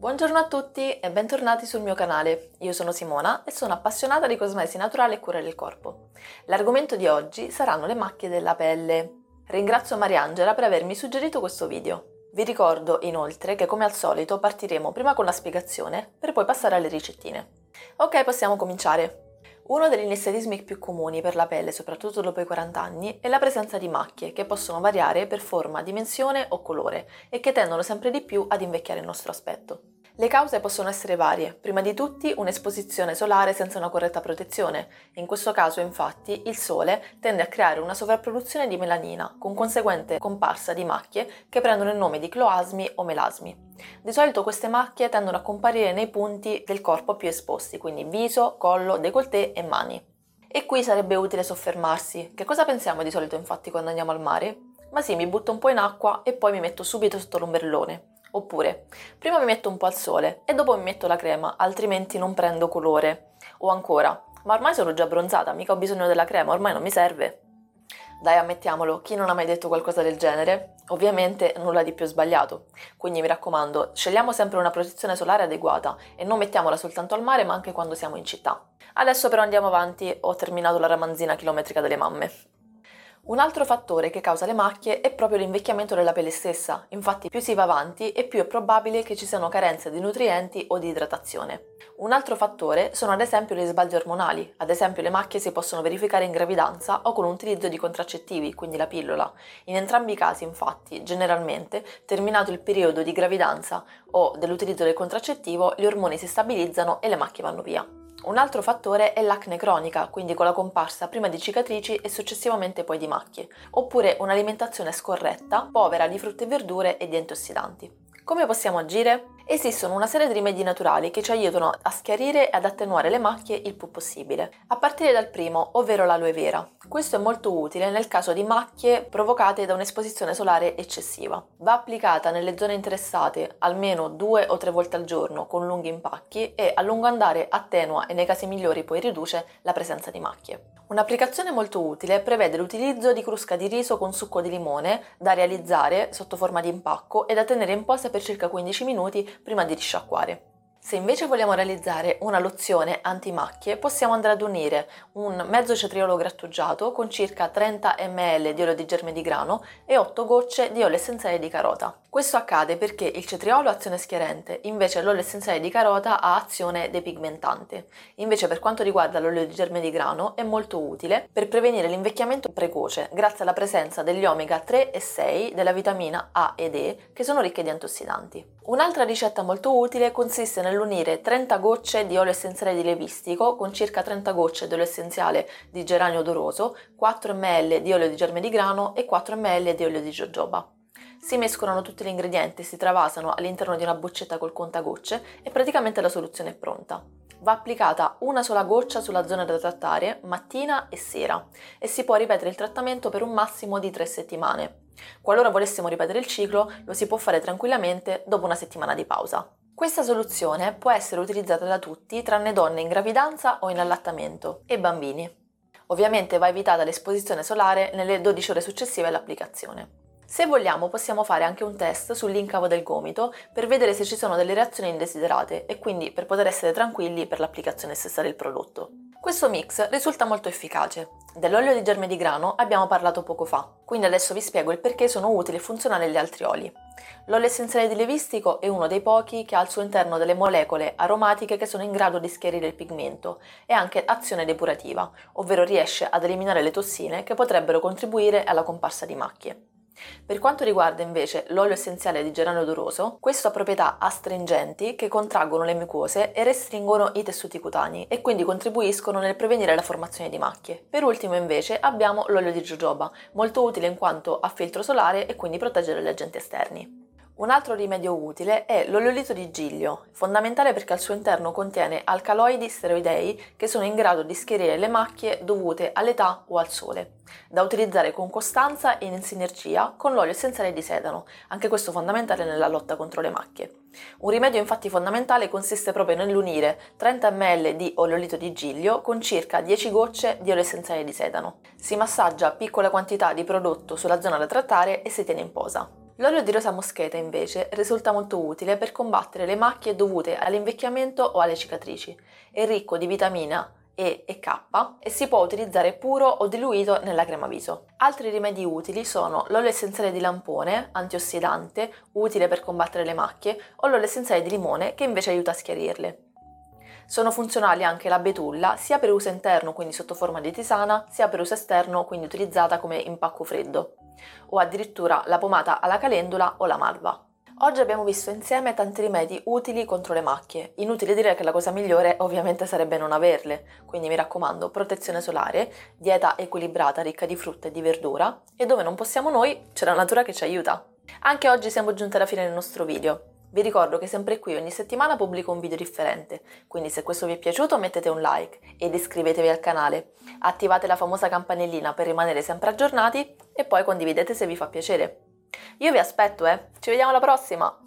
Buongiorno a tutti e bentornati sul mio canale. Io sono Simona e sono appassionata di cosmesi naturale e cura del corpo. L'argomento di oggi saranno le macchie della pelle. Ringrazio Mariangela per avermi suggerito questo video. Vi ricordo inoltre che come al solito partiremo prima con la spiegazione per poi passare alle ricettine. Ok, possiamo cominciare. Uno degli inesterismi più comuni per la pelle, soprattutto dopo i 40 anni, è la presenza di macchie che possono variare per forma, dimensione o colore e che tendono sempre di più ad invecchiare il nostro aspetto. Le cause possono essere varie, prima di tutti un'esposizione solare senza una corretta protezione. In questo caso, infatti, il sole tende a creare una sovrapproduzione di melanina, con conseguente comparsa di macchie che prendono il nome di cloasmi o melasmi. Di solito queste macchie tendono a comparire nei punti del corpo più esposti, quindi viso, collo, décolleté e mani. E qui sarebbe utile soffermarsi. Che cosa pensiamo di solito infatti quando andiamo al mare? Ma sì, mi butto un po' in acqua e poi mi metto subito sotto l'ombrellone. Oppure, prima mi metto un po' al sole e dopo mi metto la crema, altrimenti non prendo colore. O ancora, ma ormai sono già bronzata, mica ho bisogno della crema, ormai non mi serve. Dai, ammettiamolo, chi non ha mai detto qualcosa del genere? Ovviamente nulla di più sbagliato. Quindi mi raccomando, scegliamo sempre una protezione solare adeguata e non mettiamola soltanto al mare, ma anche quando siamo in città. Adesso però andiamo avanti, ho terminato la ramanzina chilometrica delle mamme. Un altro fattore che causa le macchie è proprio l'invecchiamento della pelle stessa, infatti più si va avanti e più è probabile che ci siano carenze di nutrienti o di idratazione. Un altro fattore sono ad esempio le sbalzi ormonali, ad esempio le macchie si possono verificare in gravidanza o con l'utilizzo di contraccettivi, quindi la pillola. In entrambi i casi infatti, generalmente, terminato il periodo di gravidanza o dell'utilizzo del contraccettivo, gli ormoni si stabilizzano e le macchie vanno via. Un altro fattore è l'acne cronica, quindi con la comparsa prima di cicatrici e successivamente poi di macchie, oppure un'alimentazione scorretta, povera di frutta e verdure e di antiossidanti. Come possiamo agire? Esistono una serie di rimedi naturali che ci aiutano a schiarire e ad attenuare le macchie il più possibile, a partire dal primo, ovvero l'aloe vera. Questo è molto utile nel caso di macchie provocate da un'esposizione solare eccessiva. Va applicata nelle zone interessate almeno due o tre volte al giorno con lunghi impacchi e a lungo andare attenua e nei casi migliori poi riduce la presenza di macchie. Un'applicazione molto utile prevede l'utilizzo di crusca di riso con succo di limone da realizzare sotto forma di impacco e da tenere in posa per circa 15 minuti prima di risciacquare. Se invece vogliamo realizzare una lozione antimacchie, possiamo andare ad unire un mezzo cetriolo grattugiato con circa 30 ml di olio di germe di grano e 8 gocce di olio essenziale di carota. Questo accade perché il cetriolo ha azione schiarente, invece l'olio essenziale di carota ha azione depigmentante. Invece per quanto riguarda l'olio di germe di grano è molto utile per prevenire l'invecchiamento precoce grazie alla presenza degli omega 3 e 6 della vitamina A ed E che sono ricche di antiossidanti. Un'altra ricetta molto utile consiste nell'unire 30 gocce di olio essenziale di levistico con circa 30 gocce di olio essenziale di geranio odoroso, 4 ml di olio di germe di grano e 4 ml di olio di jojoba. Si mescolano tutti gli ingredienti, si travasano all'interno di una boccetta col contagocce e praticamente la soluzione è pronta. Va applicata una sola goccia sulla zona da trattare mattina e sera e si può ripetere il trattamento per un massimo di 3 settimane. Qualora volessimo ripetere il ciclo, lo si può fare tranquillamente dopo una settimana di pausa. Questa soluzione può essere utilizzata da tutti tranne donne in gravidanza o in allattamento e bambini. Ovviamente va evitata l'esposizione solare nelle 12 ore successive all'applicazione. Se vogliamo possiamo fare anche un test sull'incavo del gomito per vedere se ci sono delle reazioni indesiderate e quindi per poter essere tranquilli per l'applicazione stessa del prodotto. Questo mix risulta molto efficace. Dell'olio di germe di grano abbiamo parlato poco fa, quindi adesso vi spiego il perché sono utili e funzionali gli altri oli. L'olio essenziale di levistico è uno dei pochi che ha al suo interno delle molecole aromatiche che sono in grado di schiarire il pigmento e anche azione depurativa, ovvero riesce ad eliminare le tossine che potrebbero contribuire alla comparsa di macchie. Per quanto riguarda invece l'olio essenziale di geranio odoroso, questo ha proprietà astringenti che contraggono le mucose e restringono i tessuti cutanei e quindi contribuiscono nel prevenire la formazione di macchie. Per ultimo invece abbiamo l'olio di jojoba, molto utile in quanto ha filtro solare e quindi protegge dagli agenti esterni. Un altro rimedio utile è l'oleolito di giglio, fondamentale perché al suo interno contiene alcaloidi steroidei che sono in grado di schierire le macchie dovute all'età o al sole, da utilizzare con costanza e in sinergia con l'olio essenziale di sedano, anche questo fondamentale nella lotta contro le macchie. Un rimedio infatti fondamentale consiste proprio nell'unire 30 ml di oleolito di giglio con circa 10 gocce di olio essenziale di sedano. Si massaggia piccole quantità di prodotto sulla zona da trattare e si tiene in posa. L'olio di rosa moscheta invece risulta molto utile per combattere le macchie dovute all'invecchiamento o alle cicatrici. È ricco di vitamina e e K e si può utilizzare puro o diluito nella crema viso. Altri rimedi utili sono l'olio essenziale di lampone, antiossidante, utile per combattere le macchie, o l'olio essenziale di limone che invece aiuta a schiarirle. Sono funzionali anche la betulla, sia per uso interno, quindi sotto forma di tisana, sia per uso esterno, quindi utilizzata come impacco freddo, o addirittura la pomata alla calendula o la malva. Oggi abbiamo visto insieme tanti rimedi utili contro le macchie. Inutile dire che la cosa migliore ovviamente sarebbe non averle, quindi mi raccomando, protezione solare, dieta equilibrata ricca di frutta e di verdura e dove non possiamo noi c'è la natura che ci aiuta. Anche oggi siamo giunti alla fine del nostro video. Vi ricordo che sempre qui ogni settimana pubblico un video differente, quindi se questo vi è piaciuto mettete un like ed iscrivetevi al canale, attivate la famosa campanellina per rimanere sempre aggiornati e poi condividete se vi fa piacere. Io vi aspetto, eh! Ci vediamo alla prossima!